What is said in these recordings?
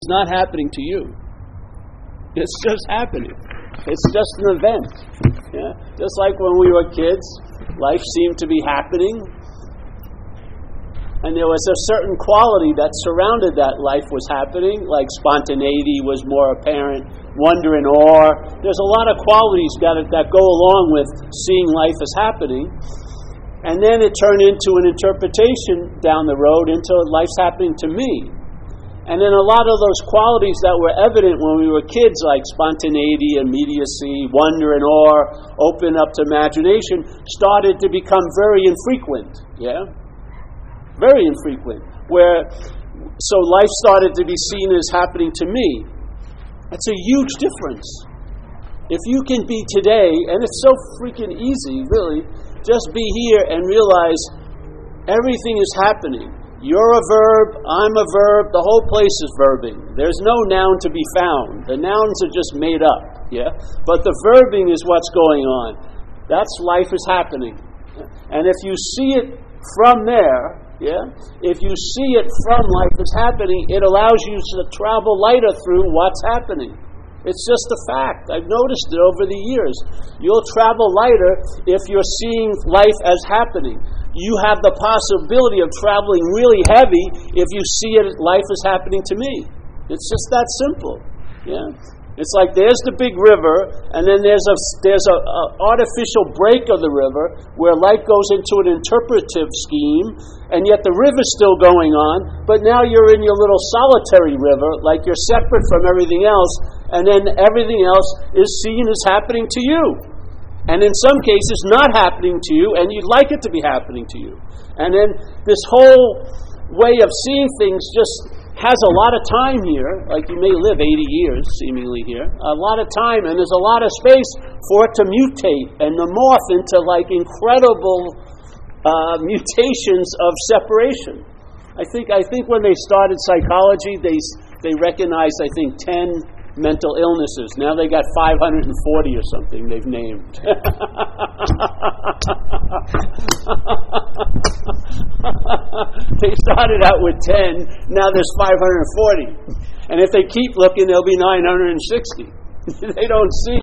It's not happening to you. It's just happening. It's just an event. Yeah? Just like when we were kids, life seemed to be happening. And there was a certain quality that surrounded that life was happening, like spontaneity was more apparent, wonder and awe. There's a lot of qualities that, that go along with seeing life as happening. And then it turned into an interpretation down the road into life's happening to me. And then a lot of those qualities that were evident when we were kids, like spontaneity, immediacy, wonder and awe, open up to imagination, started to become very infrequent. Yeah? Very infrequent. Where so life started to be seen as happening to me. That's a huge difference. If you can be today, and it's so freaking easy, really, just be here and realize everything is happening. You're a verb, I'm a verb, the whole place is verbing. There's no noun to be found. The nouns are just made up, yeah? But the verbing is what's going on. That's life is happening. And if you see it from there, yeah, if you see it from life is happening, it allows you to travel lighter through what's happening. It's just a fact. I've noticed it over the years. You'll travel lighter if you're seeing life as happening. You have the possibility of traveling really heavy if you see it life is happening to me. It's just that simple. Yeah. It's like there's the big river, and then there's a there's a, a, artificial break of the river where light goes into an interpretive scheme, and yet the river's still going on. But now you're in your little solitary river, like you're separate from everything else, and then everything else is seen as happening to you, and in some cases not happening to you, and you'd like it to be happening to you. And then this whole way of seeing things just has a lot of time here, like you may live 80 years seemingly here, a lot of time, and there's a lot of space for it to mutate and to morph into like incredible uh, mutations of separation. I think, I think when they started psychology, they, they recognized, I think, 10 mental illnesses. Now they got 540 or something they've named. they started out with 10, now there's 540. And if they keep looking, there'll be 960. they don't see.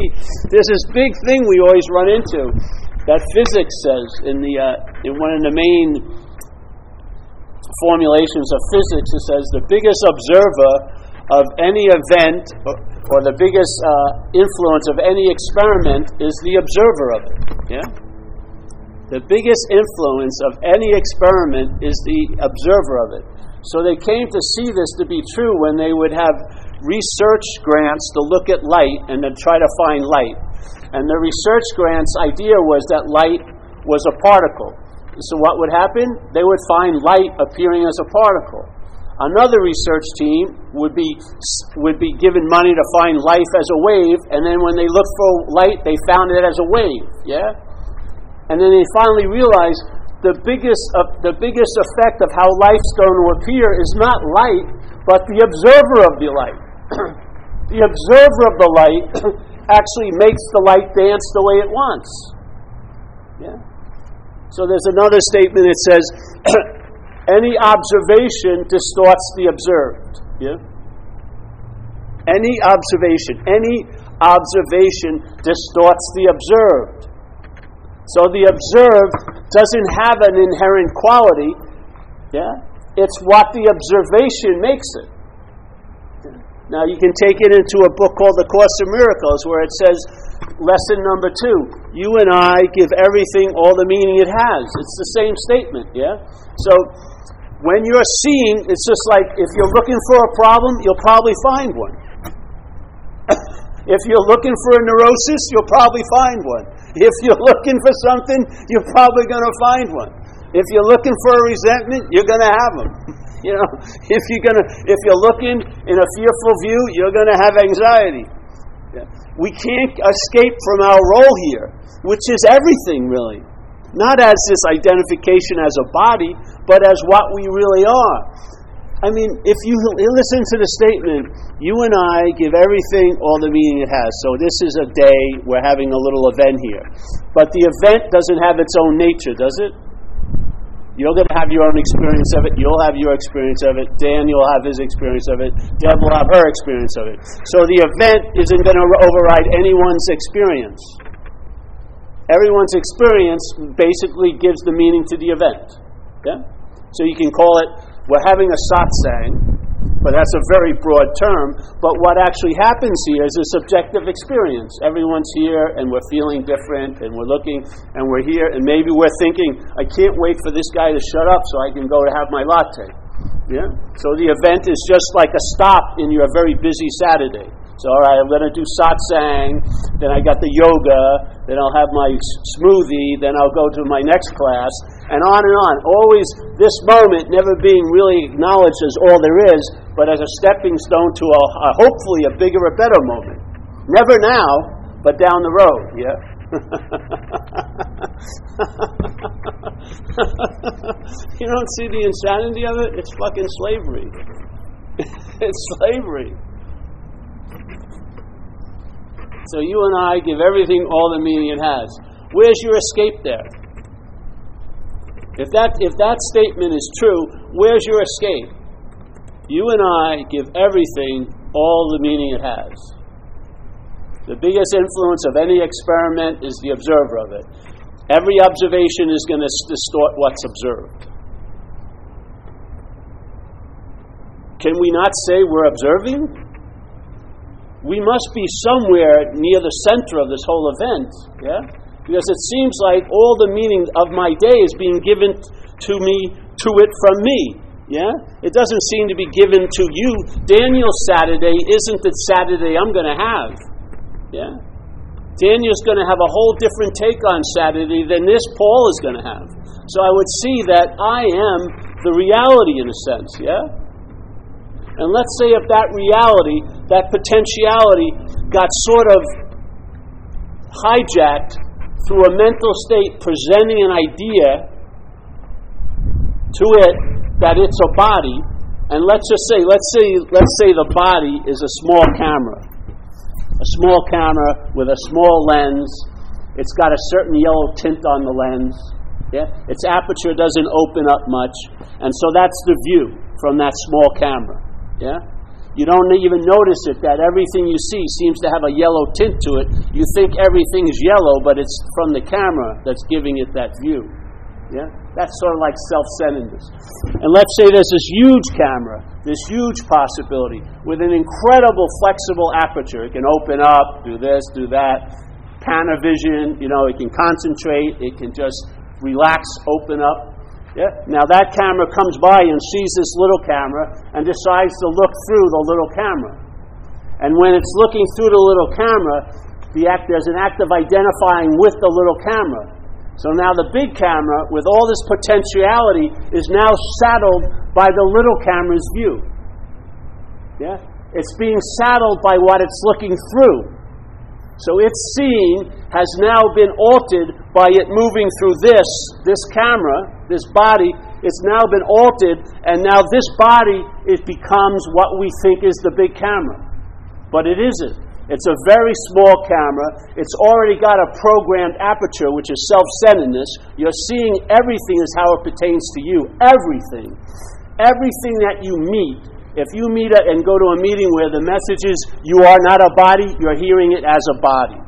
There's this big thing we always run into that physics says in, the, uh, in one of the main formulations of physics, it says the biggest observer of any event or the biggest uh, influence of any experiment is the observer of it. Yeah? The biggest influence of any experiment is the observer of it. So they came to see this to be true when they would have research grants to look at light and to try to find light. And the research grants idea was that light was a particle. So what would happen? They would find light appearing as a particle. Another research team would be would be given money to find life as a wave, and then when they looked for light, they found it as a wave. Yeah, and then they finally realized the biggest uh, the biggest effect of how life's going to appear is not light, but the observer of the light. the observer of the light actually makes the light dance the way it wants. Yeah. So there's another statement that says. Any observation distorts the observed. Yeah? Any observation, any observation distorts the observed. So the observed doesn't have an inherent quality. Yeah? It's what the observation makes it. Now you can take it into a book called The Course of Miracles where it says, lesson number two, you and I give everything all the meaning it has. It's the same statement, yeah? So when you're seeing, it's just like if you're looking for a problem, you'll probably find one. if you're looking for a neurosis, you'll probably find one. If you're looking for something, you're probably going to find one. If you're looking for a resentment, you're going to have them. you know, if you're going to, if you're looking in a fearful view, you're going to have anxiety. We can't escape from our role here, which is everything really. Not as this identification as a body, but as what we really are. I mean, if you listen to the statement, you and I give everything all the meaning it has. So this is a day, we're having a little event here. But the event doesn't have its own nature, does it? You're going to have your own experience of it. You'll have your experience of it. Dan, you'll have his experience of it. Deb will have her experience of it. So the event isn't going to override anyone's experience. Everyone's experience basically gives the meaning to the event. Okay? So you can call it, we're having a satsang, but that's a very broad term. But what actually happens here is a subjective experience. Everyone's here, and we're feeling different, and we're looking, and we're here, and maybe we're thinking, I can't wait for this guy to shut up so I can go to have my latte. Yeah? So the event is just like a stop in your very busy Saturday. So, all right, I'm going to do satsang, then I got the yoga, then I'll have my smoothie, then I'll go to my next class, and on and on. Always this moment never being really acknowledged as all there is, but as a stepping stone to a, a hopefully a bigger, a better moment. Never now, but down the road, yeah? you don't see the insanity of it? It's fucking slavery. it's slavery. So you and I give everything all the meaning it has. Where's your escape there? If that, if that statement is true, where's your escape? You and I give everything all the meaning it has. The biggest influence of any experiment is the observer of it. Every observation is going to distort what's observed. Can we not say we're observing? We must be somewhere near the center of this whole event, yeah? Because it seems like all the meaning of my day is being given to me, to it from me, yeah? It doesn't seem to be given to you. Daniel's Saturday isn't the Saturday I'm going to have, yeah? Daniel's going to have a whole different take on Saturday than this Paul is going to have. So I would see that I am the reality in a sense, yeah? And let's say if that reality, that potentiality, got sort of hijacked through a mental state presenting an idea to it that it's a body, and let's just say, let's say, let's say the body is a small camera. A small camera with a small lens. It's got a certain yellow tint on the lens. Yeah? Its aperture doesn't open up much. And so that's the view from that small camera. Yeah? You don't even notice it that everything you see seems to have a yellow tint to it. You think everything is yellow, but it's from the camera that's giving it that view. Yeah? That's sort of like self centeredness. And let's say there's this huge camera, this huge possibility, with an incredible flexible aperture. It can open up, do this, do that. Panavision, you know, it can concentrate, it can just relax, open up. Yeah? Now that camera comes by and sees this little camera and decides to look through the little camera. And when it's looking through the little camera, the act, there's an act of identifying with the little camera. So now the big camera, with all this potentiality, is now saddled by the little camera's view. Yeah? It's being saddled by what it's looking through. So its seeing has now been altered by it moving through this, this camera, this body, it's now been altered, and now this body it becomes what we think is the big camera. But it isn't. It's a very small camera. It's already got a programmed aperture, which is self centeredness. You're seeing everything as how it pertains to you. Everything. Everything that you meet. If you meet a, and go to a meeting where the message is, you are not a body, you're hearing it as a body.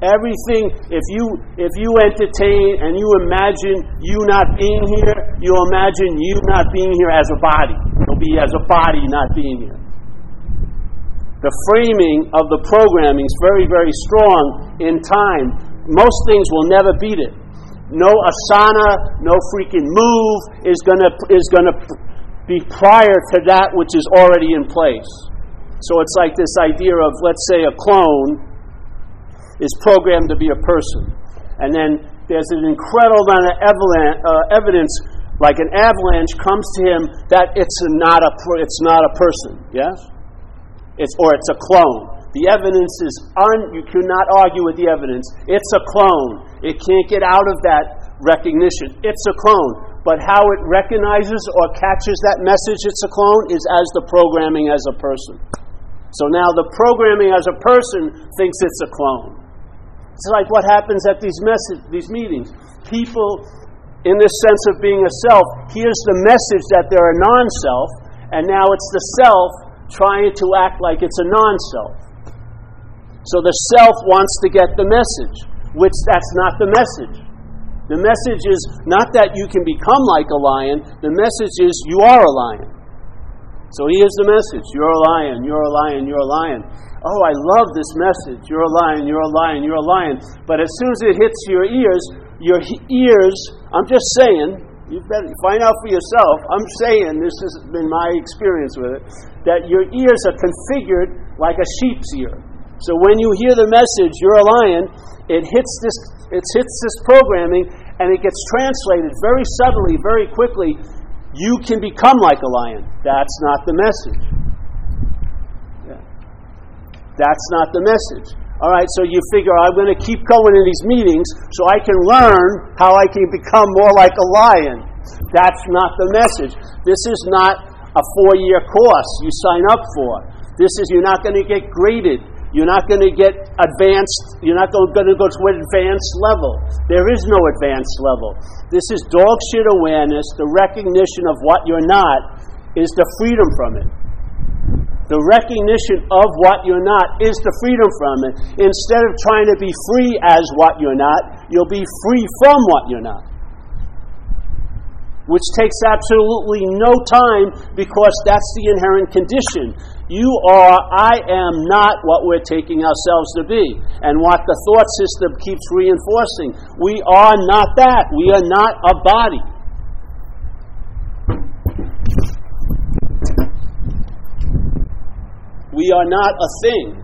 Everything, if you if you entertain and you imagine you not being here, you imagine you not being here as a body. It'll be as a body not being here. The framing of the programming is very, very strong in time. Most things will never beat it. No asana, no freaking move is gonna is gonna be prior to that which is already in place. So it's like this idea of, let's say, a clone is programmed to be a person. And then there's an incredible amount of uh, evidence, like an avalanche comes to him that it's not a, it's not a person, yes? It's, or it's a clone. The evidence is un, you cannot argue with the evidence. It's a clone. It can't get out of that recognition. It's a clone. But how it recognizes or catches that message it's a clone is as the programming as a person. So now the programming as a person thinks it's a clone. It's like what happens at these, message, these meetings. People in this sense of being a self, hears the message that they're a non self, and now it's the self trying to act like it's a non self. So the self wants to get the message, which that's not the message. The message is not that you can become like a lion, the message is you are a lion. So he here's the message You're a lion, you're a lion, you're a lion. Oh, I love this message. You're a lion, you're a lion, you're a lion. But as soon as it hits your ears, your ears, I'm just saying, you better find out for yourself. I'm saying, this has been my experience with it, that your ears are configured like a sheep's ear. So when you hear the message, you're a lion, it hits this, it hits this programming and it gets translated very subtly, very quickly. You can become like a lion. That's not the message. That's not the message. All right, so you figure I'm going to keep going in these meetings so I can learn how I can become more like a lion. That's not the message. This is not a four year course you sign up for. This is, you're not going to get graded. You're not going to get advanced. You're not going to go to an advanced level. There is no advanced level. This is dog shit awareness. The recognition of what you're not is the freedom from it. The recognition of what you're not is the freedom from it. Instead of trying to be free as what you're not, you'll be free from what you're not. Which takes absolutely no time because that's the inherent condition. You are, I am not what we're taking ourselves to be. And what the thought system keeps reinforcing. We are not that. We are not a body. We are not a thing.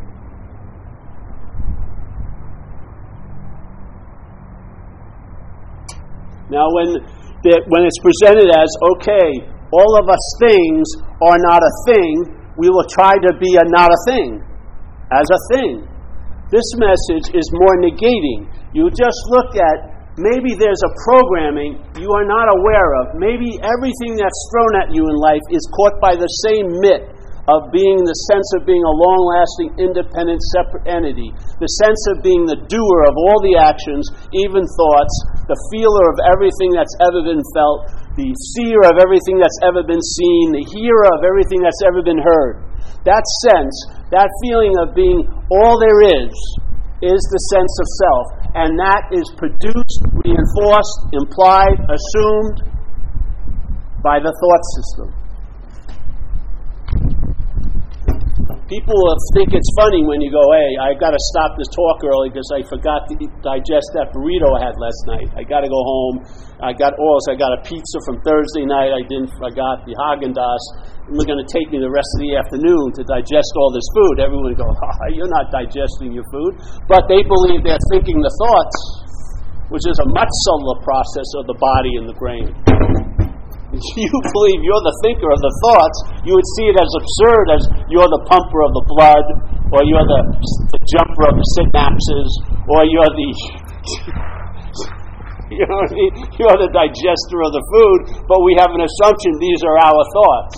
Now, when, the, when it's presented as, okay, all of us things are not a thing, we will try to be a not a thing as a thing. This message is more negating. You just look at maybe there's a programming you are not aware of. Maybe everything that's thrown at you in life is caught by the same myth of being the sense of being a long lasting, independent, separate entity, the sense of being the doer of all the actions, even thoughts, the feeler of everything that's ever been felt, the seer of everything that's ever been seen, the hearer of everything that's ever been heard. That sense, that feeling of being all there is, is the sense of self. And that is produced, reinforced, implied, assumed by the thought system. People think it's funny when you go, hey, I've got to stop this talk early because I forgot to eat, digest that burrito I had last night. I got to go home. I got all I got a pizza from Thursday night. I didn't. I got the Haagen Dazs. It's going to take me the rest of the afternoon to digest all this food. Everyone go, oh, you're not digesting your food, but they believe they're thinking the thoughts, which is a much subtler process of the body and the brain you believe you're the thinker of the thoughts, you would see it as absurd as you're the pumper of the blood, or you're the, the jumper of the synapses, or you're the you know I mean? You're the digester of the food, but we have an assumption these are our thoughts.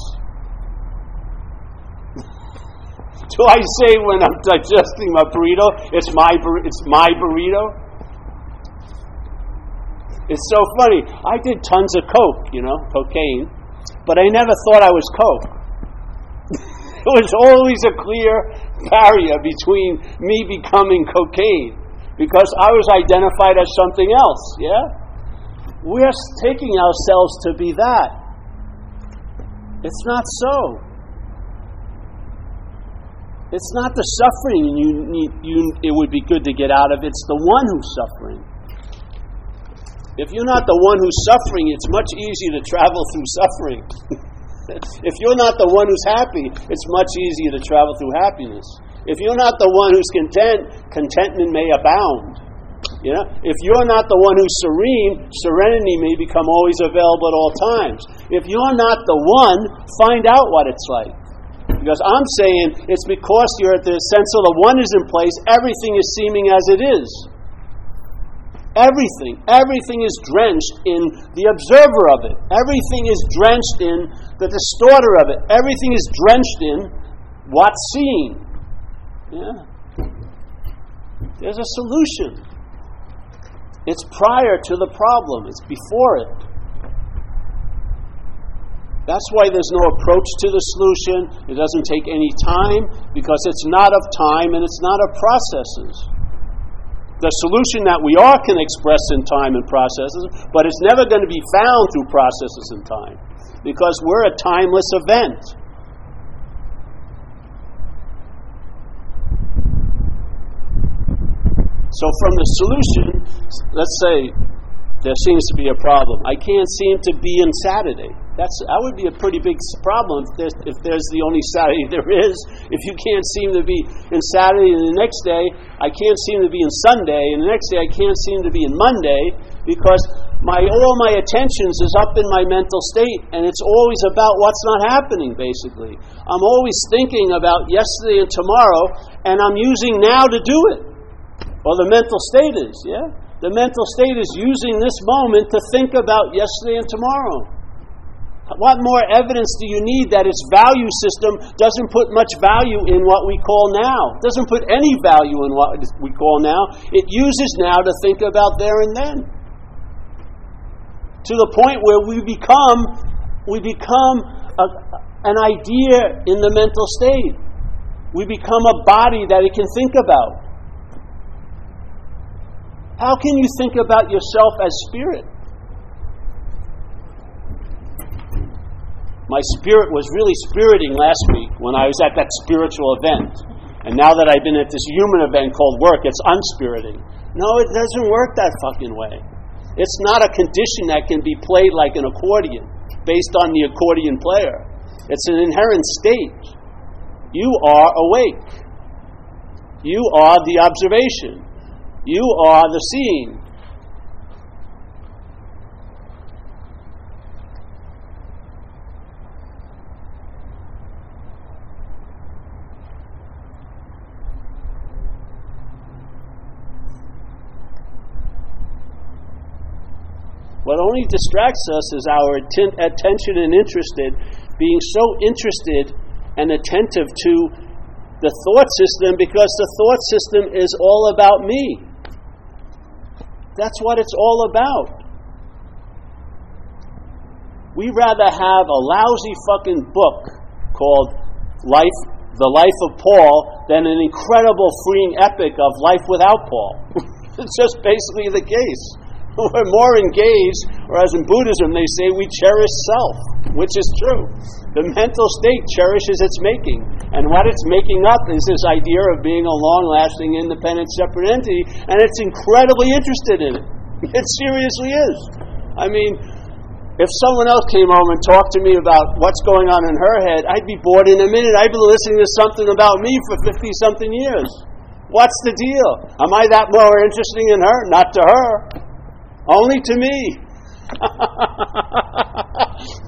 Do I say when I'm digesting my burrito, it's my it's my burrito? It's so funny. I did tons of coke, you know, cocaine, but I never thought I was coke. it was always a clear barrier between me becoming cocaine because I was identified as something else, yeah? We're taking ourselves to be that. It's not so. It's not the suffering you need, you, it would be good to get out of, it's the one who's suffering. If you're not the one who's suffering, it's much easier to travel through suffering. if you're not the one who's happy, it's much easier to travel through happiness. If you're not the one who's content, contentment may abound. You know, if you're not the one who's serene, serenity may become always available at all times. If you're not the one, find out what it's like. Because I'm saying it's because you're at the sense of the one is in place, everything is seeming as it is. Everything, everything is drenched in the observer of it. Everything is drenched in the distorter of it. Everything is drenched in what's seen. Yeah. There's a solution. It's prior to the problem, it's before it. That's why there's no approach to the solution. It doesn't take any time because it's not of time and it's not of processes. The solution that we are can express in time and processes, but it's never going to be found through processes in time because we're a timeless event. So, from the solution, let's say there seems to be a problem. I can't seem to be in Saturday. That's, that would be a pretty big problem if there's, if there's the only Saturday there is. If you can't seem to be in Saturday and the next day, I can't seem to be in Sunday, and the next day I can't seem to be in Monday because my all my attentions is up in my mental state and it's always about what's not happening basically. I'm always thinking about yesterday and tomorrow and I'm using now to do it. Or the mental state is, yeah? The mental state is using this moment to think about yesterday and tomorrow. What more evidence do you need that its value system doesn't put much value in what we call now? Doesn't put any value in what we call now. It uses now to think about there and then. To the point where we become we become a, an idea in the mental state. We become a body that it can think about. How can you think about yourself as spirit? My spirit was really spiriting last week when I was at that spiritual event. And now that I've been at this human event called work, it's unspiriting. No, it doesn't work that fucking way. It's not a condition that can be played like an accordion, based on the accordion player. It's an inherent state. You are awake. You are the observation. You are the seeing. What only distracts us is our atten- attention and interested, being so interested and attentive to the thought system because the thought system is all about me. That's what it's all about. We rather have a lousy fucking book called Life, The Life of Paul than an incredible freeing epic of life without Paul. it's just basically the case. We're more engaged, whereas in Buddhism they say we cherish self, which is true. The mental state cherishes its making. And what it's making up is this idea of being a long lasting, independent, separate entity, and it's incredibly interested in it. It seriously is. I mean, if someone else came home and talked to me about what's going on in her head, I'd be bored in a minute. I'd be listening to something about me for 50 something years. What's the deal? Am I that more interesting in her? Not to her. Only to me.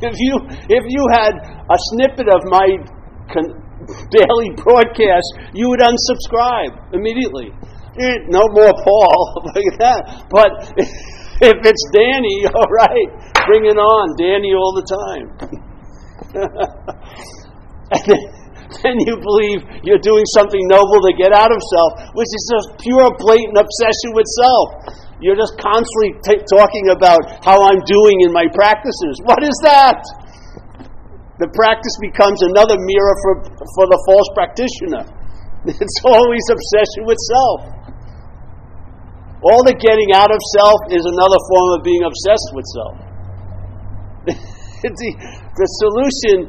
if you if you had a snippet of my con- daily broadcast, you would unsubscribe immediately. Eh, no more Paul, like that. But if it's Danny, all right, bring it on, Danny all the time. and then, then you believe you're doing something noble to get out of self, which is just pure, blatant obsession with self. You're just constantly t- talking about how I'm doing in my practices. What is that? The practice becomes another mirror for, for the false practitioner. It's always obsession with self. All the getting out of self is another form of being obsessed with self. the, the solution,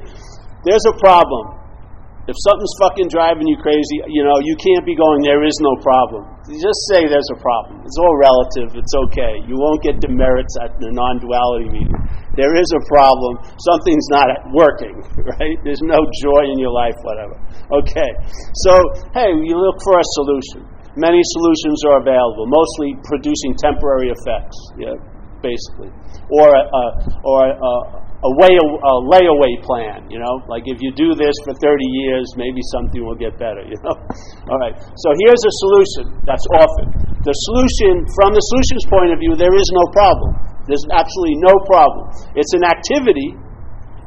there's a problem. If something's fucking driving you crazy, you know, you can't be going, there is no problem. Just say there's a problem. It's all relative. It's okay. You won't get demerits at the non duality meeting. There is a problem. Something's not working, right? There's no joy in your life, whatever. Okay. So, hey, you look for a solution. Many solutions are available, mostly producing temporary effects, yeah, basically. Or, a, or a, a, way, a layaway plan, you know, like if you do this for 30 years, maybe something will get better, you know. All right, so here's a solution that's offered. The solution, from the solution's point of view, there is no problem. There's absolutely no problem. It's an activity,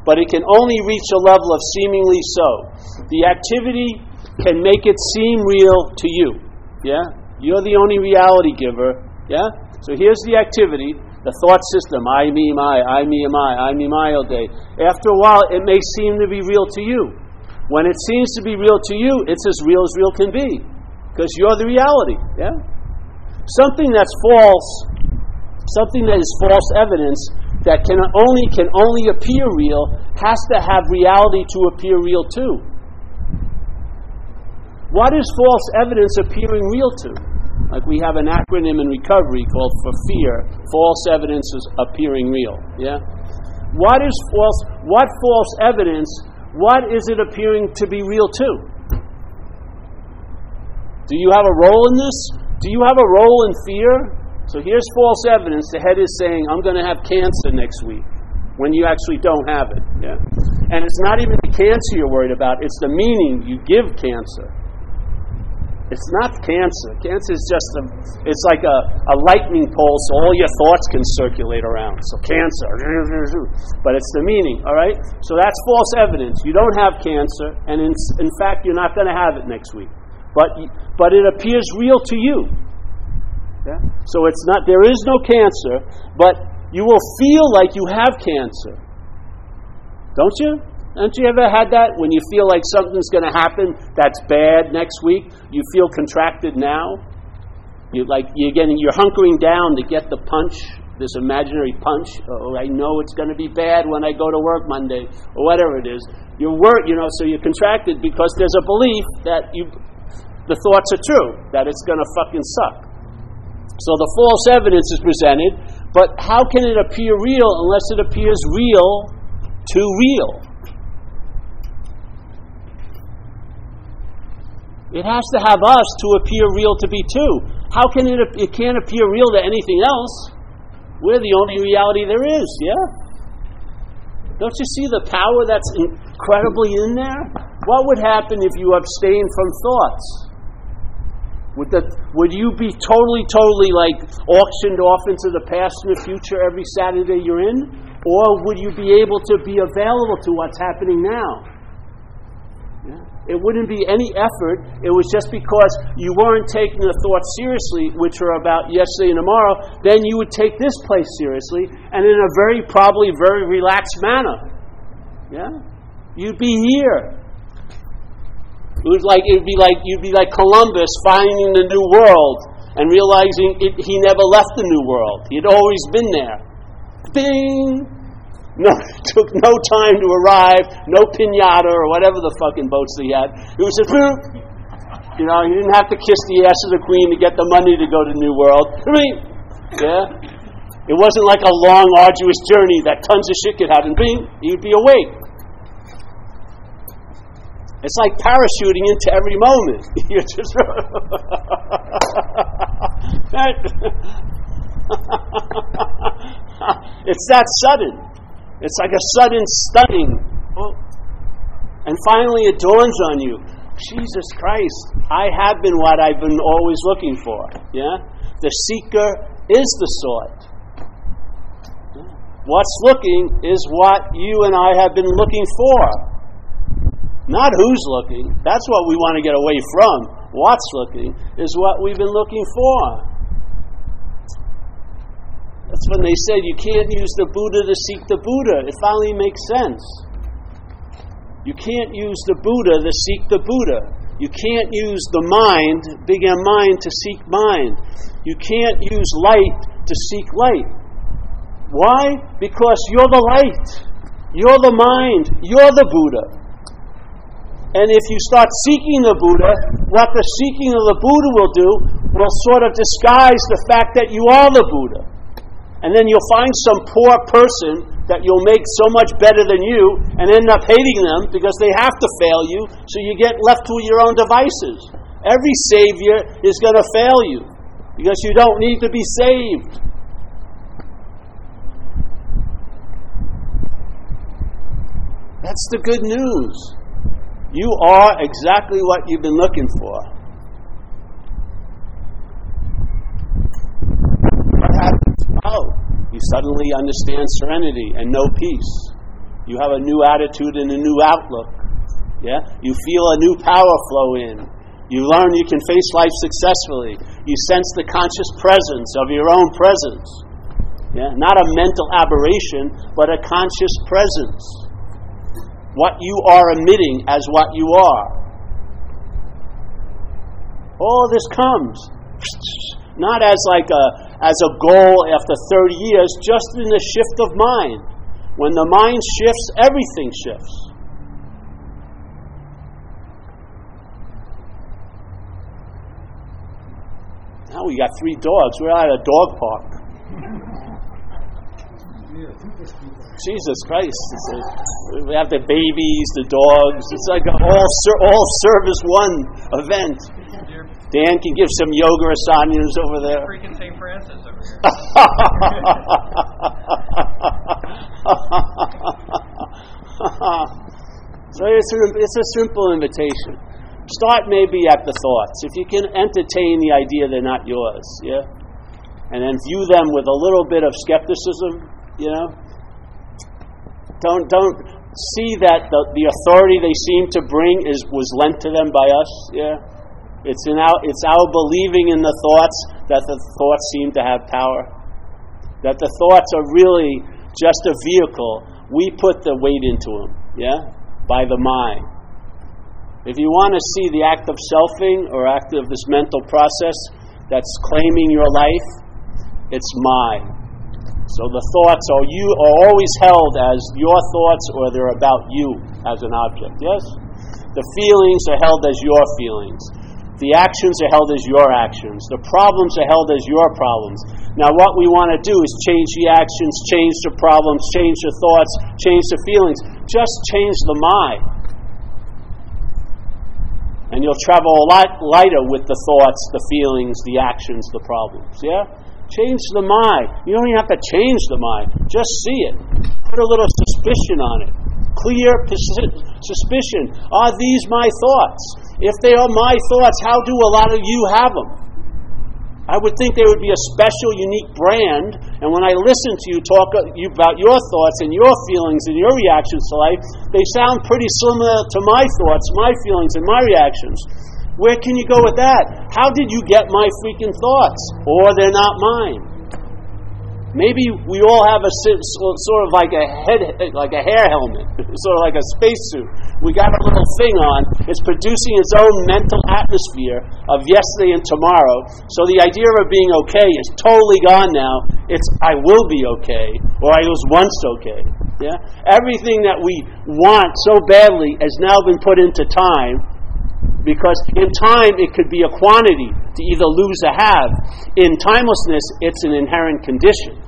but it can only reach a level of seemingly so. The activity can make it seem real to you. Yeah? You're the only reality giver. Yeah? So here's the activity, the thought system, I, me, my, I, me, my, I, I, me, my all day. After a while, it may seem to be real to you. When it seems to be real to you, it's as real as real can be. Because you're the reality. Yeah? Something that's false, something that is false evidence that can only can only appear real has to have reality to appear real too. What is false evidence appearing real to? Like we have an acronym in recovery called for fear, false evidence is appearing real. Yeah? What is false what false evidence, what is it appearing to be real to? Do you have a role in this? Do you have a role in fear? So here's false evidence. The head is saying, I'm going to have cancer next week when you actually don't have it. Yeah? And it's not even the cancer you're worried about, it's the meaning you give cancer. It's not cancer. Cancer is just a, it's like a, a lightning pulse. All your thoughts can circulate around. So cancer, but it's the meaning. All right. So that's false evidence. You don't have cancer, and in, in fact, you're not going to have it next week. But but it appears real to you. Yeah? So it's not. There is no cancer, but you will feel like you have cancer. Don't you? Haven't you ever had that when you feel like something's going to happen that's bad next week? You feel contracted now. You like you're getting you're hunkering down to get the punch, this imaginary punch. Oh, I know it's going to be bad when I go to work Monday or whatever it is. You're work, you know, so you're contracted because there's a belief that you the thoughts are true that it's going to fucking suck. So the false evidence is presented, but how can it appear real unless it appears real to real? It has to have us to appear real to be too. How can it? It can't appear real to anything else. We're the only reality there is. Yeah. Don't you see the power that's incredibly in there? What would happen if you abstained from thoughts? Would, the, would you be totally, totally like auctioned off into the past and the future every Saturday you're in? Or would you be able to be available to what's happening now? It wouldn't be any effort. It was just because you weren't taking the thoughts seriously, which are about yesterday and tomorrow, then you would take this place seriously and in a very, probably very relaxed manner. Yeah? You'd be here. It would like it'd be like you'd be like Columbus finding the new world and realizing it, he never left the new world. He'd always been there. Bing! No, took no time to arrive, no pinata or whatever the fucking boats they had. It was just, you know, you didn't have to kiss the ass of the queen to get the money to go to New World. I mean, yeah. It wasn't like a long, arduous journey that tons of shit could happen. Bing, you'd be awake. It's like parachuting into every moment. You're just. it's that sudden. It's like a sudden stunning. Oh. And finally, it dawns on you Jesus Christ, I have been what I've been always looking for. Yeah? The seeker is the sought. What's looking is what you and I have been looking for. Not who's looking. That's what we want to get away from. What's looking is what we've been looking for. That's when they said you can't use the Buddha to seek the Buddha. It finally makes sense. You can't use the Buddha to seek the Buddha. You can't use the mind, big M mind, to seek mind. You can't use light to seek light. Why? Because you're the light. You're the mind. You're the Buddha. And if you start seeking the Buddha, what the seeking of the Buddha will do will sort of disguise the fact that you are the Buddha. And then you'll find some poor person that you'll make so much better than you and end up hating them because they have to fail you, so you get left to your own devices. Every Savior is going to fail you because you don't need to be saved. That's the good news. You are exactly what you've been looking for. Oh, you suddenly understand serenity and no peace. You have a new attitude and a new outlook. Yeah? You feel a new power flow in. You learn you can face life successfully. You sense the conscious presence of your own presence. Yeah? Not a mental aberration, but a conscious presence. What you are emitting as what you are. All this comes not as like a as a goal after 30 years, just in the shift of mind. When the mind shifts, everything shifts. Now we got three dogs. We're at a dog park. Jesus Christ! A, we have the babies, the dogs. It's like an all all service one event. Dan can give some yoga asanas over there. Freaking St. Francis over here. so it's a, it's a simple invitation. Start maybe at the thoughts. If you can entertain the idea they're not yours, yeah? And then view them with a little bit of skepticism, you know? Don't, don't see that the, the authority they seem to bring is, was lent to them by us, yeah? It's, in our, it's our believing in the thoughts that the thoughts seem to have power. That the thoughts are really just a vehicle. We put the weight into them, yeah? By the mind. If you want to see the act of selfing or act of this mental process that's claiming your life, it's mine. So the thoughts are you are always held as your thoughts or they're about you as an object. Yes? The feelings are held as your feelings. The actions are held as your actions. The problems are held as your problems. Now, what we want to do is change the actions, change the problems, change the thoughts, change the feelings. Just change the mind. And you'll travel a lot lighter with the thoughts, the feelings, the actions, the problems. Yeah? Change the mind. You don't even have to change the mind. Just see it. Put a little suspicion on it. Clear suspicion. Are these my thoughts? If they are my thoughts, how do a lot of you have them? I would think they would be a special, unique brand. And when I listen to you talk uh, about your thoughts and your feelings and your reactions to life, they sound pretty similar to my thoughts, my feelings, and my reactions. Where can you go with that? How did you get my freaking thoughts? Or they're not mine. Maybe we all have a sort of like a head, like a hair helmet, sort of like a spacesuit. We got a little thing on. It's producing its own mental atmosphere of yesterday and tomorrow. So the idea of being okay is totally gone now. It's I will be okay, or I was once okay. Yeah, everything that we want so badly has now been put into time because in time it could be a quantity to either lose or have. In timelessness, it's an inherent condition.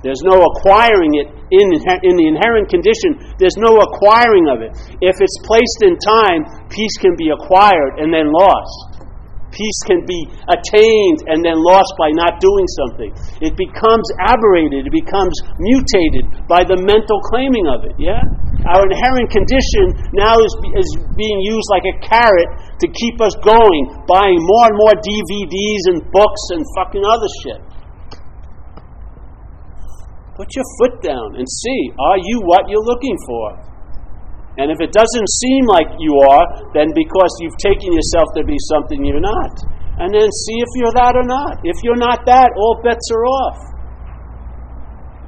There's no acquiring it in, in the inherent condition. There's no acquiring of it. If it's placed in time, peace can be acquired and then lost. Peace can be attained and then lost by not doing something. It becomes aberrated, it becomes mutated by the mental claiming of it, yeah? Our inherent condition now is, is being used like a carrot to keep us going, buying more and more DVDs and books and fucking other shit. Put your foot down and see are you what you're looking for? And if it doesn't seem like you are, then because you've taken yourself to be something you're not. And then see if you're that or not. If you're not that, all bets are off.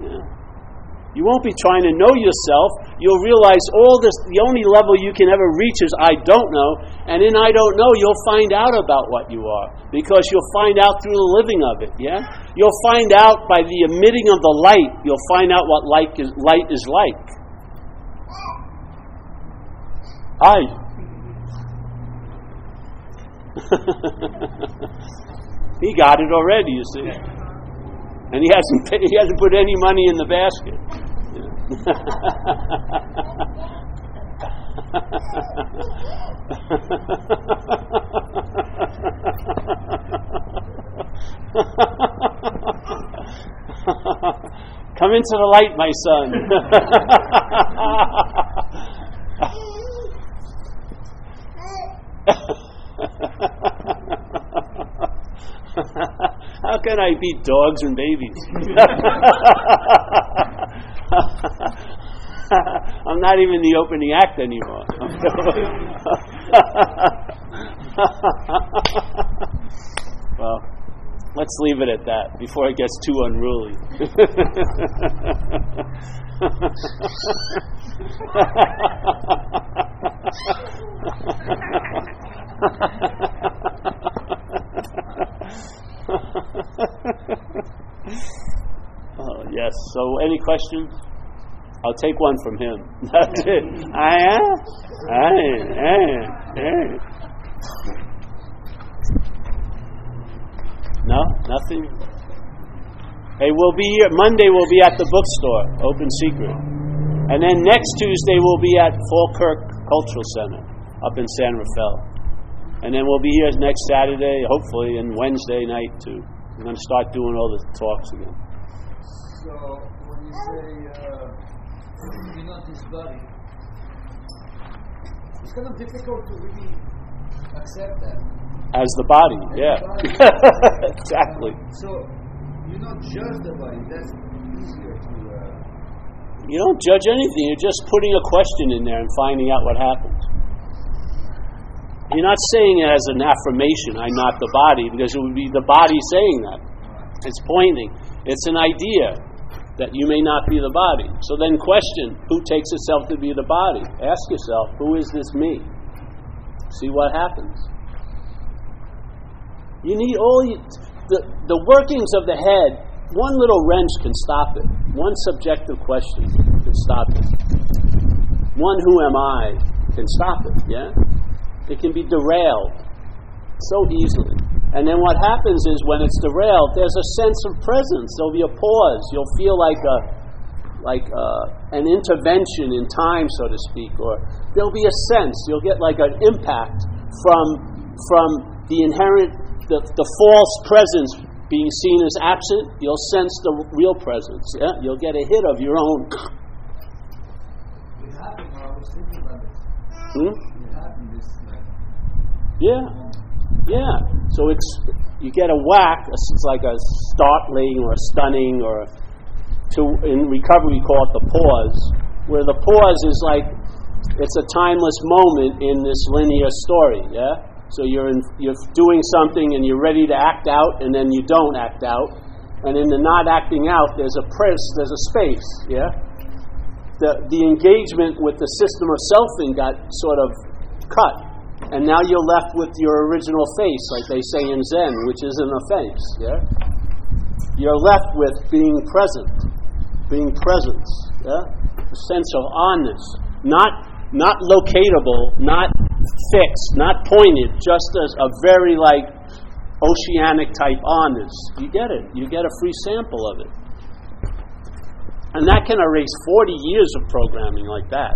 Yeah. You won't be trying to know yourself. You'll realize all this, the only level you can ever reach is I don't know. And in I don't know, you'll find out about what you are. Because you'll find out through the living of it, yeah? You'll find out by the emitting of the light, you'll find out what light is, light is like. I. he got it already, you see. And he hasn't, he hasn't put any money in the basket. Come into the light, my son. I beat dogs and babies? I'm not even the opening act anymore. well, let's leave it at that before it gets too unruly. oh, yes. So, any questions? I'll take one from him. That's it. I am. I am. No, nothing. Hey, we'll be here. Monday. We'll be at the bookstore, Open Secret, and then next Tuesday we'll be at Falkirk Cultural Center up in San Rafael, and then we'll be here next Saturday, hopefully, and Wednesday night too. We're going to start doing all the talks again. So when you say uh, you're not this body, it's kind of difficult to really accept that. As the body, As yeah. the body. exactly. So you're not just the body. That's easier to. Uh, You don't judge anything. You're just putting a question in there and finding out what happens. You're not saying it as an affirmation, I'm not the body, because it would be the body saying that. It's pointing. It's an idea that you may not be the body. So then question who takes itself to be the body? Ask yourself, who is this me? See what happens. You need all you, the, the workings of the head. One little wrench can stop it. One subjective question can stop it. One who am I can stop it, yeah? It can be derailed so easily. And then what happens is when it's derailed, there's a sense of presence. There'll be a pause. You'll feel like a like uh, an intervention in time, so to speak, or there'll be a sense. You'll get like an impact from from the inherent the, the false presence being seen as absent. You'll sense the real presence. Yeah, you'll get a hit of your own. it happened. I was thinking about it. Hmm? It happened. This like. Yeah, yeah. So it's you get a whack. It's like a startling or a stunning or to in recovery we call it the pause, where the pause is like it's a timeless moment in this linear story. Yeah. So you're in, you're doing something and you're ready to act out, and then you don't act out, and in the not acting out, there's a press, there's a space. Yeah. The the engagement with the system of selfing got sort of cut and now you're left with your original face, like they say in Zen, which isn't a face. Yeah, you're left with being present, being presence. Yeah, a sense of onness, not not locatable, not fixed, not pointed, just as a very like oceanic type onness. You get it. You get a free sample of it, and that can erase 40 years of programming like that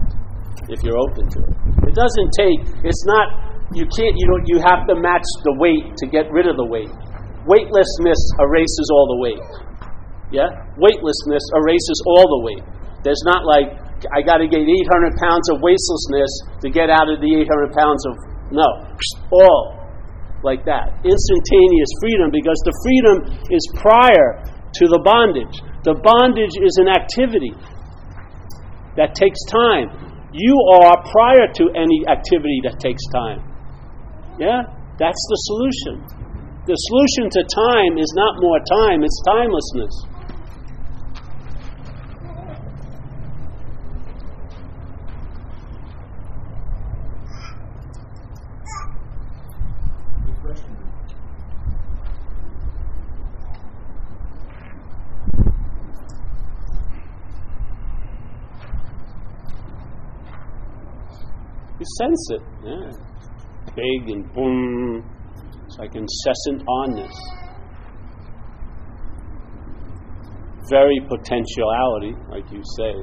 if you're open to it. It doesn't take. It's not. You can't. You don't. You have to match the weight to get rid of the weight. Weightlessness erases all the weight. Yeah. Weightlessness erases all the weight. There's not like I got to get 800 pounds of weightlessness to get out of the 800 pounds of no. All like that. Instantaneous freedom because the freedom is prior to the bondage. The bondage is an activity that takes time you are prior to any activity that takes time. Yeah? That's the solution. The solution to time is not more time, it's timelessness. You sense it. Yeah. Big and boom. It's like incessant onness. Very potentiality, like you say.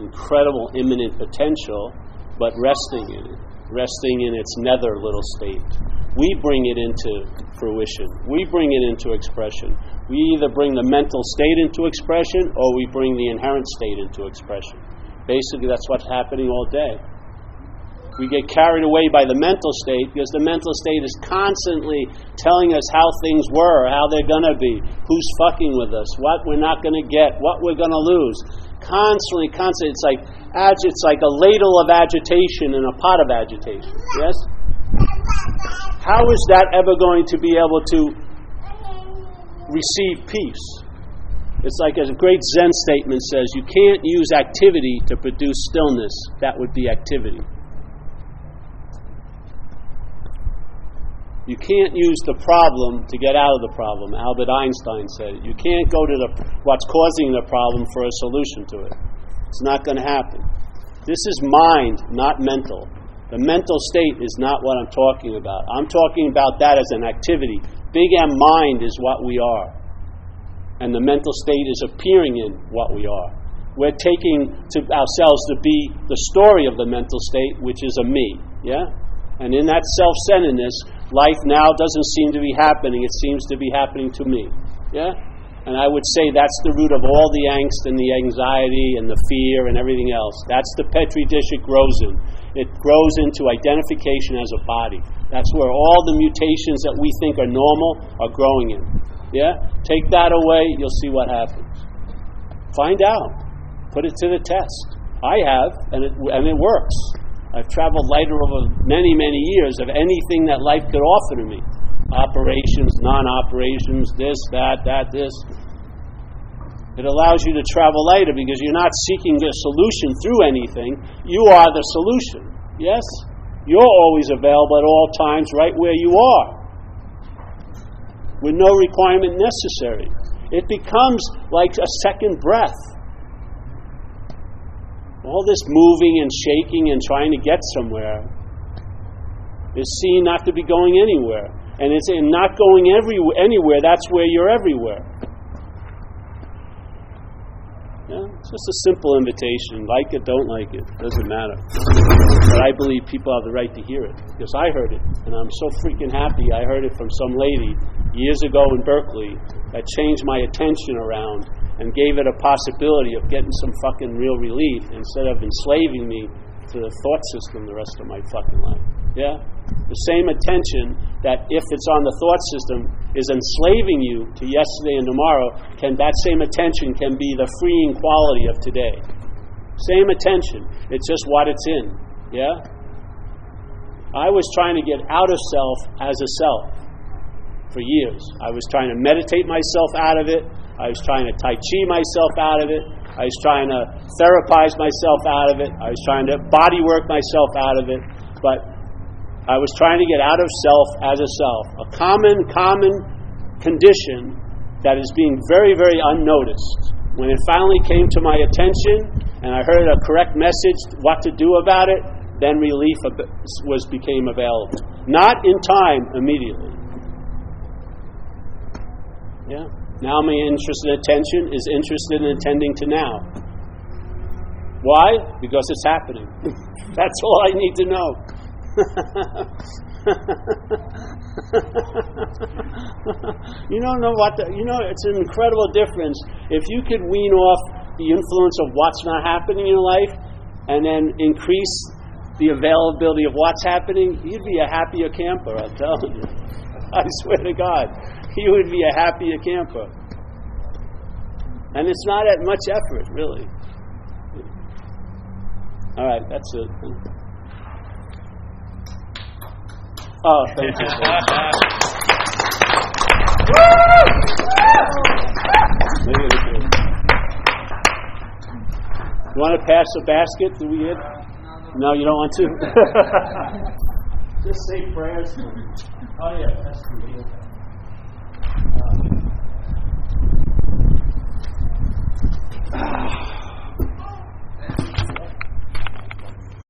Incredible imminent potential, but resting in it. Resting in its nether little state. We bring it into fruition. We bring it into expression. We either bring the mental state into expression or we bring the inherent state into expression. Basically, that's what's happening all day. We get carried away by the mental state because the mental state is constantly telling us how things were, how they're going to be, who's fucking with us, what we're not going to get, what we're going to lose. Constantly, constantly. It's like it's like a ladle of agitation and a pot of agitation. Yes. How is that ever going to be able to receive peace? It's like a great Zen statement says, you can't use activity to produce stillness. That would be activity. You can't use the problem to get out of the problem. Albert Einstein said it. You can't go to the, what's causing the problem for a solution to it. It's not going to happen. This is mind, not mental. The mental state is not what I'm talking about. I'm talking about that as an activity. Big M mind is what we are. And the mental state is appearing in what we are. We're taking to ourselves to be the story of the mental state, which is a me. Yeah? And in that self centeredness, life now doesn't seem to be happening. It seems to be happening to me. Yeah? And I would say that's the root of all the angst and the anxiety and the fear and everything else. That's the petri dish it grows in. It grows into identification as a body. That's where all the mutations that we think are normal are growing in. Yeah? Take that away, you'll see what happens. Find out. Put it to the test. I have, and it, and it works. I've traveled lighter over many, many years of anything that life could offer to me operations, non operations, this, that, that, this. It allows you to travel lighter because you're not seeking the solution through anything. You are the solution. Yes? You're always available at all times right where you are with no requirement necessary. It becomes like a second breath. All this moving and shaking and trying to get somewhere is seen not to be going anywhere. And it's in not going every, anywhere, that's where you're everywhere. Yeah, it's just a simple invitation. Like it, don't like it, doesn't matter. But I believe people have the right to hear it because I heard it, and I'm so freaking happy I heard it from some lady years ago in Berkeley that changed my attention around and gave it a possibility of getting some fucking real relief instead of enslaving me to the thought system the rest of my fucking life. Yeah? The same attention that if it's on the thought system is enslaving you to yesterday and tomorrow, can that same attention can be the freeing quality of today. Same attention. It's just what it's in. Yeah? I was trying to get out of self as a self for years. I was trying to meditate myself out of it. I was trying to Tai Chi myself out of it. I was trying to therapize myself out of it. I was trying to body work myself out of it. But I was trying to get out of self as a self. A common, common condition that is being very, very unnoticed. When it finally came to my attention and I heard a correct message, what to do about it, then relief was became available. Not in time immediately. Yeah. Now my interest and attention is interested in attending to now. Why? Because it's happening. That's all I need to know. you don't know what the, you know it's an incredible difference if you could wean off the influence of what's not happening in your life and then increase the availability of what's happening you'd be a happier camper i'm telling you i swear to god you would be a happier camper and it's not at much effort really all right that's it Oh, thank you. You want to pass a basket? Do we get? No, you don't want to. Just say prayers. Oh yeah, that's good. Uh,